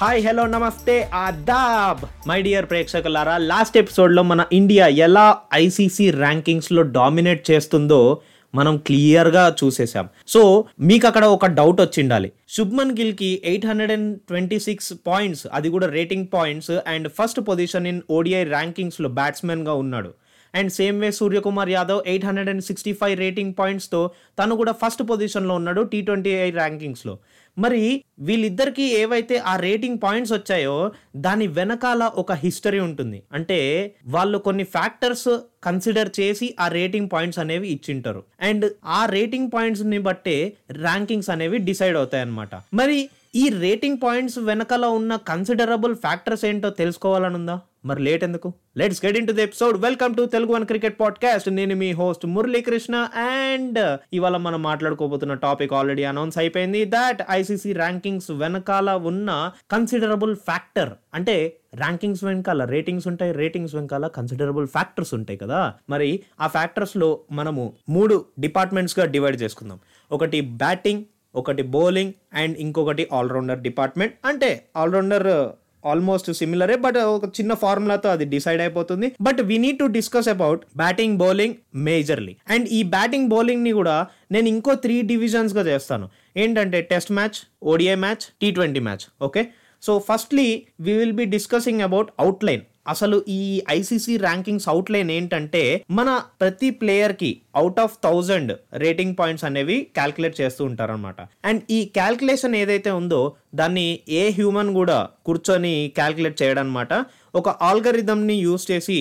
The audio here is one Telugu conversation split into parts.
హాయ్ హలో నమస్తే ఆదాబ్. మై డియర్ ప్రేక్షకులారా లాస్ట్ ఎపిసోడ్లో మన ఇండియా ఎలా ఐసీసీ ర్యాంకింగ్స్లో డామినేట్ చేస్తుందో మనం క్లియర్గా చూసేసాం సో మీకు అక్కడ ఒక డౌట్ వచ్చిండాలి. Shubman గిల్కి eight hundred and twenty six points అది కూడా rating points and first position in ODI ర్యాంకింగ్స్లో బ్యాట్స్మెన్గా ఉన్నాడు. And same way Suryakumar Yadav eight hundred and sixty five rating పాయింట్స్తో తను కూడా ఫస్ట్ పొజిషన్లో ఉన్నాడు టీ ట్వంటీ ఐ ర్యాంకింగ్స్లో. మరి వీళ్ళిద్దరికి ఏవైతే ఆ రేటింగ్ పాయింట్స్ వచ్చాయో దాని వెనకాల ఒక హిస్టరీ ఉంటుంది. అంటే వాళ్ళు కొన్ని ఫ్యాక్టర్స్ కన్సిడర్ చేసి ఆ రేటింగ్ పాయింట్స్ అనేవి ఇచ్చింటారు. అండ్ ఆ రేటింగ్ పాయింట్స్ని బట్టే ర్యాంకింగ్స్ అనేవి డిసైడ్ అవుతాయి అన్నమాట మరి ఈ రేటింగ్ పాయింట్స్ వెనకాల ఉన్న కన్సిడరబుల్ ఫ్యాక్టర్స్ ఏంటో తెలుసుకోవాలనుందా? మరి లేట్ ఎందుకు? Let's get into the episode welcome to Telugu one cricket podcast నేను మీ హోస్ట్ మురళీకృష్ణ అండ్ ఇవాళ మనం మాట్లాడుకోబోతున్న టాపిక్ ఆల్రెడీ అనౌన్స్ అయిపోయింది. దాట్ ఐసీసీ ర్యాంకింగ్స్ వెనకాల ఉన్న కన్సిడరబుల్ ఫ్యాక్టర్ అంటే ర్యాంకింగ్స్ వెనకాల రేటింగ్స్ ఉంటాయి రేటింగ్స్ వెనకాల కన్సిడరబుల్ ఫ్యాక్టర్స్ ఉంటాయి కదా. మరి ఆ ఫ్యాక్టర్స్లో మనము మూడు డిపార్ట్మెంట్స్గా డివైడ్ చేసుకుందాం. ఒకటి బ్యాటింగ్ ఒకటి బౌలింగ్ అండ్ ఇంకొకటి ఆల్రౌండర్ డిపార్ట్మెంట్ అంటే ఆల్రౌండర్ ఆల్మోస్ట్ సిమిలరే బట్ ఒక చిన్న ఫార్ములాతో అది డిసైడ్ అయిపోతుంది. But we need to discuss about batting bowling majorly and ఈ బ్యాటింగ్ బౌలింగ్ని కూడా నేను ఇంకో త్రీ డివిజన్స్గా చేస్తాను. ఏంటంటే test match ODI match T twenty match okay so firstly we will be discussing about outline అసలు ఈ ఐసీసీ ర్యాంకింగ్స్ అవుట్లైన్ ఏంటంటే మన ప్రతి ప్లేయర్కి out of thousand rating points అనేవి క్యాల్కులేట్ చేస్తూ ఉంటారనమాట అండ్ ఈ క్యాల్కులేషన్ ఏదైతే ఉందో దాన్ని ఏ హ్యూమన్ కూడా కూర్చొని క్యాల్కులేట్ చేయడం అనమాట ఒక ఆల్గరిథంని యూస్ చేసి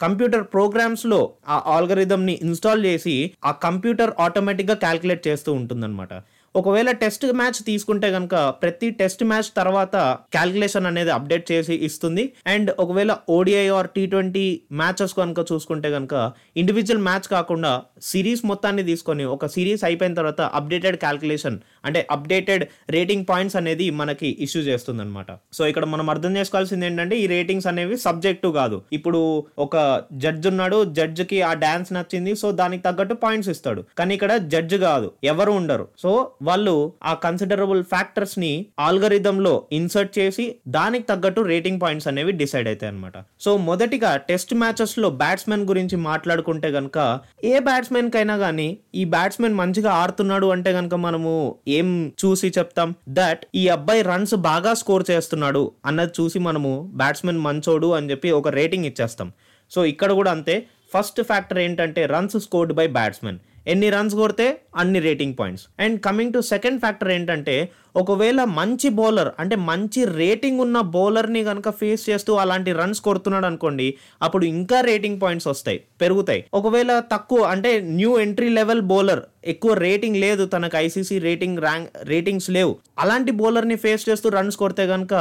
కంప్యూటర్ ప్రోగ్రామ్స్లో ఆ ఆల్గరిథంని ఇన్స్టాల్ చేసి ఆ కంప్యూటర్ ఆటోమేటిక్గా క్యాల్కులేట్ చేస్తూ ఉంటుందన్నమాట. ఒకవేళ టెస్ట్ మ్యాచ్ తీసుకుంటే కనుక ప్రతి టెస్ట్ మ్యాచ్ తర్వాత క్యాల్కులేషన్ అనేది అప్డేట్ చేసి ఇస్తుంది. అండ్ ఒకవేళ ODI or T twenty matches కనుక చూసుకుంటే కనుక ఇండివిజువల్ మ్యాచ్ కాకుండా సిరీస్ మొత్తాన్ని తీసుకొని ఒక సిరీస్ అయిపోయిన తర్వాత అప్డేటెడ్ క్యాల్కులేషన్ అంటే అప్డేటెడ్ రేటింగ్ పాయింట్స్ అనేది మనకి ఇష్యూ చేస్తుంది అనమాట సో ఇక్కడ మనం అర్థం చేసుకోవాల్సింది ఏంటంటే ఈ రేటింగ్స్ అనేవి సబ్జెక్టు కాదు. ఇప్పుడు ఒక జడ్జ్ ఉన్నాడు జడ్జ్కి ఆ డాన్స్ నచ్చింది సో దానికి తగ్గట్టు పాయింట్స్ ఇస్తాడు. కానీ ఇక్కడ జడ్జ్ కాదు ఎవరు ఉండరు. సో వాళ్ళు ఆ కన్సిడరబుల్ ఫ్యాక్టర్స్ని ఆల్గరిథం లో ఇన్సర్ట్ చేసి దానికి తగ్గట్టు రేటింగ్ పాయింట్స్ అనేవి డిసైడ్ అవుతాయి అనమాట సో మొదటిగా టెస్ట్ మ్యాచెస్లో బ్యాట్స్మెన్ గురించి మాట్లాడుకుంటే గనక ఏ బ్యాట్స్మెన్ కైనా గానీ ఈ బ్యాట్స్మెన్ మంచిగా ఆడుతున్నాడు అంటే గనక మనము ఏం చూసి చెప్తాం? దట్ ఈ అబ్బాయి రన్స్ బాగా స్కోర్ చేస్తున్నాడు అన్నది చూసి మనము బ్యాట్స్మెన్ మంచోడు అని చెప్పి ఒక రేటింగ్ ఇచ్చేస్తాం. సో ఇక్కడ కూడా అంతే. ఫస్ట్ ఫ్యాక్టర్ ఏంటంటే రన్స్ స్కోర్డ్ బై బ్యాట్స్మెన్ ఎన్ని రన్స్ కొడితే అన్ని rating points and coming to second factor ఏంటంటే ఒకవేళ మంచి బౌలర్ అంటే మంచి రేటింగ్ ఉన్న బౌలర్ని కనుక ఫేస్ చేస్తూ అలాంటి రన్స్ కొడుతున్నాడు అనుకోండి అప్పుడు ఇంకా రేటింగ్ పాయింట్స్ వస్తాయి పెరుగుతాయి. ఒకవేళ తక్కువ అంటే న్యూ ఎంట్రీ లెవెల్ బౌలర్ ఎక్కువ రేటింగ్ లేదు తనకు ఐసీసీ రేటింగ్ ర్యాంక్ రేటింగ్స్ లేవు అలాంటి బౌలర్ని ఫేస్ చేస్తూ రన్స్ కొడితే కనుక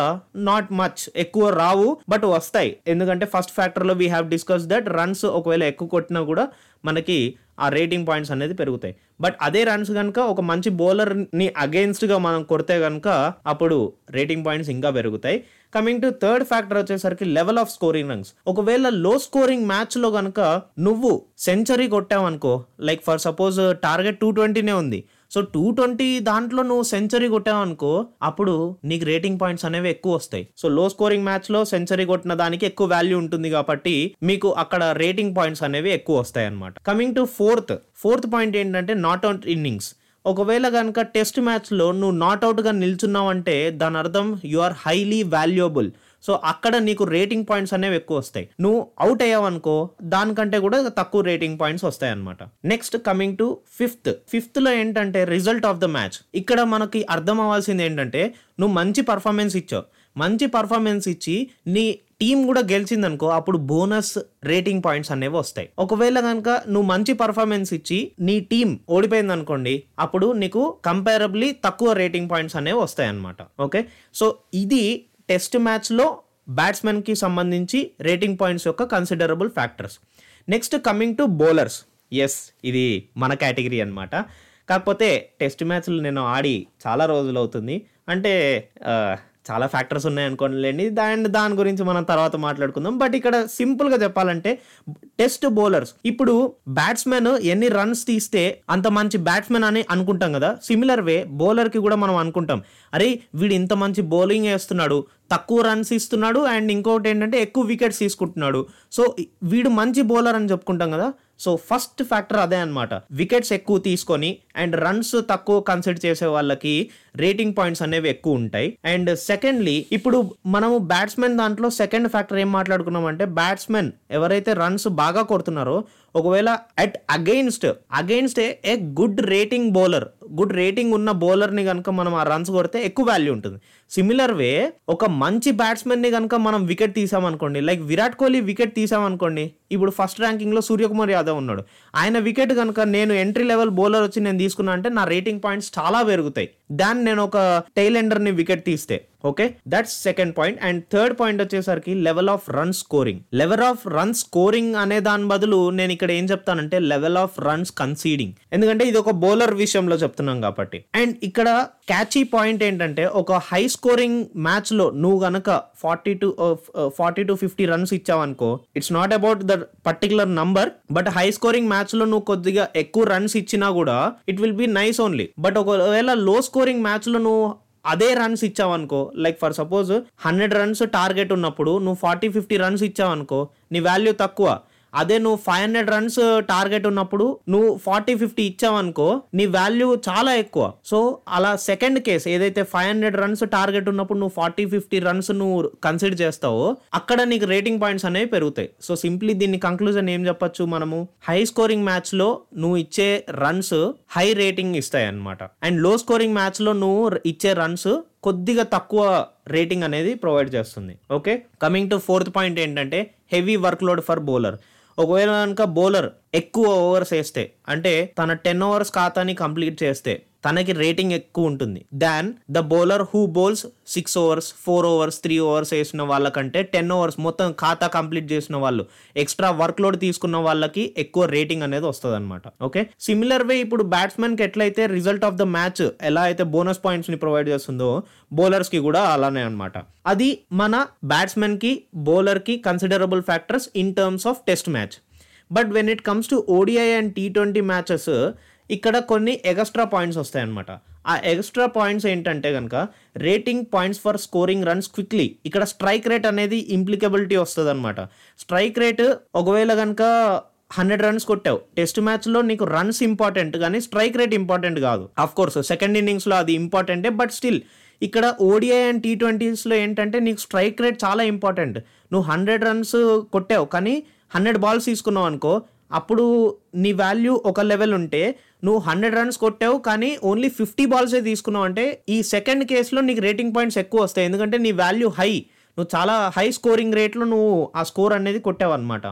నాట్ మచ్ ఎక్కువ రావు బట్ వస్తాయి. ఎందుకంటే first ఫ్యాక్టర్లో we have discuss that runs ఒకవేళ ఎక్కువ కొట్టినా కూడా మనకి ఆ రేటింగ్ పాయింట్స్ అనేది పెరుగుతాయి. బట్ అదే రన్స్ కనుక ఒక మంచి బౌలర్ని అగేన్స్ట్గా మనం కొడితే కనుక అప్పుడు రేటింగ్ పాయింట్స్ ఇంకా పెరుగుతాయి. కమింగ్ టు థర్డ్ ఫ్యాక్టర్ వచ్చేసరికి లెవెల్ ఆఫ్ స్కోరింగ్ రన్స్ ఒకవేళ లో స్కోరింగ్ మ్యాచ్లో కనుక నువ్వు century కొట్టావనుకో like for suppose target two ట్వంటీనే ఉంది. సో టూ ట్వంటీ దాంట్లో నువ్వు సెంచరీ కొట్టావనుకో అప్పుడు నీకు రేటింగ్ పాయింట్స్ అనేవి ఎక్కువ వస్తాయి. సో లో స్కోరింగ్ మ్యాచ్లో సెంచరీ కొట్టిన దానికి ఎక్కువ వాల్యూ ఉంటుంది కాబట్టి మీకు అక్కడ రేటింగ్ పాయింట్స్ అనేవి ఎక్కువ వస్తాయి అనమాట coming to fourth fourth point ఏంటంటే నాట్ అవుట్ ఇన్నింగ్స్ ఒకవేళ కనుక టెస్ట్ మ్యాచ్లో నువ్వు నాట్అవుట్గా నిల్చున్నావంటే దాని అర్థం you are highly valuable so అక్కడ నీకు రేటింగ్ పాయింట్స్ అనేవి ఎక్కువ వస్తాయి. నువ్వు అవుట్ అయ్యావనుకో దానికంటే కూడా తక్కువ రేటింగ్ పాయింట్స్ వస్తాయి అనమాట నెక్స్ట్ కమింగ్ టు ఫిఫ్త్ ఫిఫ్త్లో ఏంటంటే రిజల్ట్ ఆఫ్ ద మ్యాచ్ ఇక్కడ మనకి అర్థం అవ్వాల్సింది ఏంటంటే నువ్వు మంచి పర్ఫార్మెన్స్ ఇచ్చావు. మంచి పర్ఫార్మెన్స్ ఇచ్చి నీ టీం కూడా గెలిచిందనుకో అప్పుడు బోనస్ రేటింగ్ పాయింట్స్ అనేవి వస్తాయి. ఒకవేళ కనుక నువ్వు మంచి పర్ఫార్మెన్స్ ఇచ్చి నీ టీం ఓడిపోయింది అనుకోండి అప్పుడు నీకు కంపేరబ్లీ తక్కువ రేటింగ్ పాయింట్స్ అనేవి వస్తాయి అనమాట ఓకే సో ఇది టెస్ట్ మ్యాచ్లో బ్యాట్స్మెన్కి సంబంధించి రేటింగ్ పాయింట్స్ యొక్క considerable factors next coming to bowlers yes ఇది మన కేటగిరీ అనమాట కాకపోతే టెస్ట్ మ్యాచ్లు నేను ఆడి చాలా రోజులు అవుతుంది. అంటే చాలా ఫ్యాక్టర్స్ ఉన్నాయి అనుకోండి దాని దాని గురించి మనం తర్వాత మాట్లాడుకుందాం. బట్ ఇక్కడ సింపుల్గా చెప్పాలంటే టెస్ట్ బౌలర్స్. ఇప్పుడు బ్యాట్స్మెన్ ఎన్ని రన్స్ తీస్తే అంత మంచి బ్యాట్స్మెన్ అని అనుకుంటాం కదా. సిమిలర్ వే బౌలర్కి కూడా మనం అనుకుంటాం. అరే వీడు ఇంత మంచి బౌలింగ్ వేస్తున్నాడు. తక్కువ రన్స్ ఇస్తున్నాడు అండ్ ఇంకోటి ఏంటంటే ఎక్కువ వికెట్స్ తీసుకుంటున్నాడు. సో వీడు మంచి బౌలర్ అని చెప్పుకుంటాం కదా. సో ఫస్ట్ ఫ్యాక్టర్ అదే అనమాట వికెట్స్ ఎక్కువ తీసుకొని అండ్ రన్స్ తక్కువ కన్సిడర్ చేసే వాళ్ళకి రేటింగ్ పాయింట్స్ అనేవి ఎక్కువ ఉంటాయి. అండ్ సెకండ్లీ ఇప్పుడు మనము బ్యాట్స్మెన్ దాంట్లో సెకండ్ ఫ్యాక్టర్ ఏం మాట్లాడుకున్నామంటే బ్యాట్స్మెన్ ఎవరైతే రన్స్ బాగా కొడుతున్నారో ఒకవేళ at against against a good rating bowler good rating ఉన్న బౌలర్ని కనుక మనం ఆ రన్స్ కొడితే ఎక్కువ వాల్యూ ఉంటుంది. సిమిలర్ వే ఒక మంచి బ్యాట్స్మెన్ని కనుక మనం వికెట్ తీసామనుకోండి లైక్ విరాట్ కోహ్లీ వికెట్ తీసామనుకోండి ఇప్పుడు ఫస్ట్ ర్యాంకింగ్లో సూర్యకుమార్ యాదవ్ ఉన్నాడు. ఆయన వికెట్ కనుక నేను ఎంట్రీ లెవెల్ బౌలర్ వచ్చి నేను తీసుకున్నా అంటే నా రేటింగ్ పాయింట్స్ చాలా పెరుగుతాయి. దాన్ని నేను ఒక టైల్ ఎండర్ని వికెట్ తీస్తే. Okay? That's second point and third point వచ్చేసరికి level of run scoring level of run scoring అనే దాని బదులు నేను ఇక్కడ ఏం చెప్తానంటే లెవెల్ ఆఫ్ రన్స్ కన్సీడింగ్ ఎందుకంటే ఇది ఒక బౌలర్ విషయంలో చెప్తున్నాం కాబట్టి. అండ్ ఇక్కడ క్యాచీ పాయింట్ ఏంటంటే ఒక హై స్కోరింగ్ మ్యాచ్లో నువ్వు గనక forty to forty to fifty runs ఇచ్చావనుకో it's not about the particular number but high scoring మ్యాచ్లో నువ్వు కొద్దిగా ఎక్కువ రన్స్ ఇచ్చినా కూడా it will be nice only but ఒకవేళ లో స్కోరింగ్ మ్యాచ్లో నువ్వు అదే runs ఇచ్చావనుకో like for suppose hundred runs target ఉన్నప్పుడు నువ్వు ఫార్టీ ఫిఫ్టీ రన్స్ ఇచ్చావనుకో నీ వాల్యూ తక్కువ. అదే నువ్వు ఫైవ్ హండ్రెడ్ రన్స్ టార్గెట్ ఉన్నప్పుడు నువ్వు ఫార్టీ ఫిఫ్టీ ఇచ్చావనుకో నీ వాల్యూ చాలా ఎక్కువ. సో అలా సెకండ్ కేస్ ఏదైతే ఫైవ్ హండ్రెడ్ రన్స్ టార్గెట్ ఉన్నప్పుడు నువ్వు ఫార్టీ ఫిఫ్టీ రన్స్ నువ్వు కన్సిడర్ చేస్తావో అక్కడ నీకు రేటింగ్ పాయింట్స్ అనేవి పెరుగుతాయి. సో సింప్లీ దీన్ని కంక్లూజన్ ఏం చెప్పొచ్చు మనము? హై స్కోరింగ్ మ్యాచ్లో నువ్వు ఇచ్చే రన్స్ హై రేటింగ్ ఇస్తాయి అనమాట అండ్లో స్కోరింగ్ మ్యాచ్లో నువ్వు ఇచ్చే రన్స్ కొద్దిగా తక్కువ రేటింగ్ అనేది ప్రొవైడ్ చేస్తుంది. Okay coming to fourth point ఏంటంటే heavy work load for bowler ఒకవేళ కనుక బౌలర్ ఎక్కువ ఓవర్స్ వేస్తే అంటే తన టెన్ ఓవర్స్ ఖాతాని కంప్లీట్ చేస్తే తనకి రేటింగ్ ఎక్కువ ఉంటుంది than the bowler who bowls six overs four overs three overs వేసిన వాళ్ళకంటే టెన్ ఓవర్స్ మొత్తం ఖాతా కంప్లీట్ చేసిన వాళ్ళు ఎక్స్ట్రా వర్క్ లోడ్ తీసుకున్న వాళ్ళకి ఎక్కువ రేటింగ్ అనేది వస్తుంది అనమాట ఓకే సిమిలర్ వే ఇప్పుడు బ్యాట్స్మెన్కి ఎట్లయితే రిజల్ట్ ఆఫ్ ద మ్యాచ్ ఎలా అయితే బోనస్ పాయింట్స్ని ప్రొవైడ్ చేస్తుందో బౌలర్స్కి కూడా అలానే అనమాట అది మన బ్యాట్స్మెన్కి బౌలర్కి considerable factors in terms of test match but when it comes to ODI and T twenty matches ఇక్కడ కొన్ని ఎక్స్ట్రా పాయింట్స్ వస్తాయన్నమాట. ఆ ఎక్స్ట్రా పాయింట్స్ ఏంటంటే కనుక rating points for scoring runs quickly ఇక్కడ స్ట్రైక్ రేట్ అనేది ఇంప్లికబిలిటీ వస్తుంది అనమాట స్ట్రైక్ రేట్ ఒకవేళ కనుక హండ్రెడ్ రన్స్ కొట్టావు టెస్ట్ మ్యాచ్లో నీకు రన్స్ ఇంపార్టెంట్ కానీ స్ట్రైక్ రేట్ ఇంపార్టెంట్ కాదు. అఫ్ కోర్స్ సెకండ్ ఇన్నింగ్స్లో అది ఇంపార్టెంటే బట్ స్టిల్ ఇక్కడ ఓడిఐ అండ్ టీ ట్వంటీస్లో ఏంటంటే నీకు స్ట్రైక్ రేట్ చాలా ఇంపార్టెంట్ నువ్వు హండ్రెడ్ రన్స్ కొట్టావు కానీ హండ్రెడ్ బాల్స్ తీసుకున్నావు అనుకో అప్పుడు నీ వాల్యూ ఒక లెవెల్ ఉంటే నువ్వు హండ్రెడ్ రన్స్ కొట్టావు కానీ ఓన్లీ ఫిఫ్టీ బాల్సే తీసుకున్నావు అంటే ఈ సెకండ్ కేసులో నీకు రేటింగ్ పాయింట్స్ ఎక్కువ వస్తాయి. ఎందుకంటే నీ వాల్యూ హై నువ్వు చాలా హై స్కోరింగ్ రేట్లో నువ్వు ఆ స్కోర్ అనేది కొట్టావు అనమాట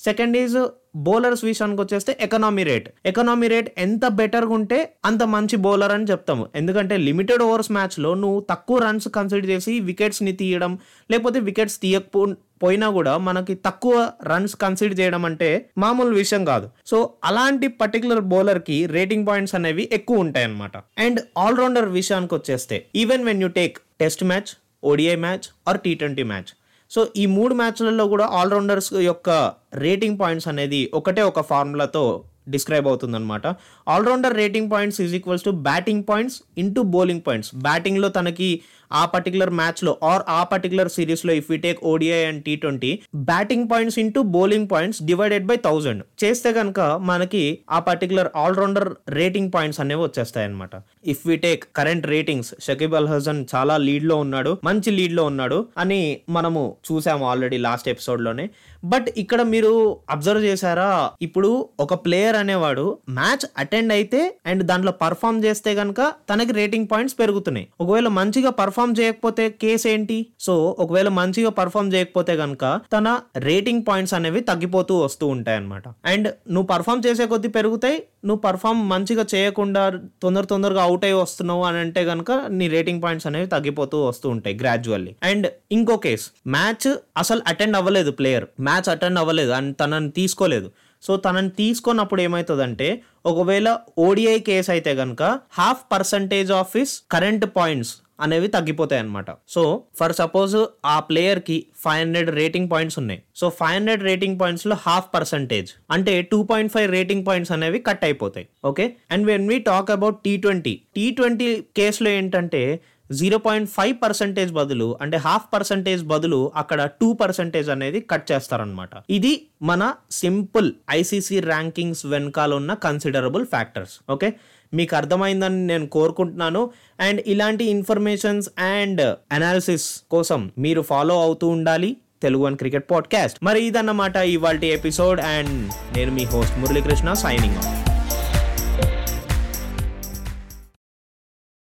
సెకండ్ ఈజ్ బౌలర్స్ విషయానికి వచ్చేస్తే ఎకనామీ రేట్ ఎకనామీ రేట్ ఎంత బెటర్గా ఉంటే అంత మంచి బౌలర్ అని చెప్తాము. ఎందుకంటే లిమిటెడ్ ఓవర్స్ మ్యాచ్లో నువ్వు తక్కువ రన్స్ కన్సిడర్ చేసి వికెట్స్ని తీయడం లేకపోతే వికెట్స్ తీయకపో పోయినా కూడా మనకి తక్కువ రన్స్ కన్సిడర్ చేయడం అంటే మామూలు విషయం కాదు. సో అలాంటి పర్టికులర్ బౌలర్కి రేటింగ్ పాయింట్స్ అనేవి ఎక్కువ ఉంటాయి అనమాట అండ్ ఆల్రౌండర్ విషయానికి వచ్చేస్తే even when you take test match ODI match or T twenty match so ఈ మూడు మ్యాచ్లలో కూడా ఆల్రౌండర్స్ యొక్క రేటింగ్ పాయింట్స్ అనేది ఒకటే ఒక ఫార్ములాతో డిస్క్రైబ్ అవుతుంది అనమాట allrounder rating points is equals to batting points into bowling points బ్యాటింగ్లో తనకి ఆ పర్టికులర్ మ్యాచ్లో ఆర్ ఆ పర్టికులర్ సిరీస్లో if you take ODI and T twenty batting points into bowling points divided by thousand చేస్తే కనుక మనకి ఆ పర్టికులర్ ఆల్రౌండర్ రేటింగ్ పాయింట్స్ అనేవి వచ్చేస్తాయి అనమాట if we take current ratings Shakib Al Hasan చాలా లీడ్లో ఉన్నాడు మంచి లీడ్లో ఉన్నాడు అని మనము చూసాము ఆల్రెడీ లాస్ట్ ఎపిసోడ్లోనే. బట్ ఇక్కడ మీరు అబ్జర్వ్ చేశారా? ఇప్పుడు ఒక ప్లేయర్ అనేవాడు మ్యాచ్ అటెండ్ అయితే అండ్ దాంట్లో పర్ఫామ్ చేస్తే కనుక తనకి రేటింగ్ పాయింట్స్ పెరుగుతున్నాయి. ఒకవేళ మంచిగా పర్ఫామ్ చేయకపోతే కేసు ఏంటి? సో ఒకవేళ మంచిగా పర్ఫామ్ చేయకపోతే కనుక తన రేటింగ్ పాయింట్స్ అనేవి తగ్గిపోతూ వస్తూ ఉంటాయి అనమాట అండ్ నువ్వు పర్ఫామ్ చేసే కొద్దీ పెరుగుతాయి నువ్వు పర్ఫామ్ మంచిగా చేయకుండా తొందర తొందరగా అవుట్ అయ్యి వస్తున్నావు అని అంటే కనుక నీ రేటింగ్ పాయింట్స్ అనేవి తగ్గిపోతూ వస్తూ ఉంటాయి గ్రాడ్యువల్లీ అండ్ ఇంకో కేస్ మ్యాచ్ అసలు అటెండ్ అవ్వలేదు ప్లేయర్ మ్యాచ్ అటెండ్ అవ్వలేదు అండ్ తనని తీసుకోలేదు. సో తనని తీసుకున్నప్పుడు ఏమవుతుందంటే ఒకవేళ ఓడిఐ కేస్ అయితే కనుక half percentage of his current points అనేవి తగ్గిపోతాయి అనమాట సో ఫర్ సపోజ్ ఆ ప్లేయర్కి ఫైవ్ హండ్రెడ్ రేటింగ్ పాయింట్స్ ఉన్నాయి. సో ఫైవ్ హండ్రెడ్ రేటింగ్ పాయింట్స్లో హాఫ్ పర్సంటేజ్ అంటే two point five rating points అనేవి కట్ అయిపోతాయి. Okay and when we talk about T twenty T twenty కేసులో ఏంటంటే జీరో పాయింట్ ఫైవ్ పర్సెంటేజ్ బదులు అంటే హాఫ్ పర్సెంటేజ్ బదులు అక్కడ టూ పర్సెంటేజ్ అనేది కట్ చేస్తారనమాట ఇది మన సింపుల్ ఐసీసీ ర్యాంకింగ్స్ వెనకాల ఉన్న కన్సిడరబుల్ ఫ్యాక్టర్స్ ఓకే? మీకు అర్థమైందని నేను కోరుకుంటున్నాను. అండ్ ఇలాంటి ఇన్ఫర్మేషన్స్ అండ్ అనాలిసిస్ కోసం మీరు ఫాలో అవుతూ ఉండాలి. Telugu and cricket podcast. మరి ఇదన్నమాట ఇవాళ ఎపిసోడ్ అండ్ నేను మీ హోస్ట్ మురళీకృష్ణ సైనింగ్ ఆఫ్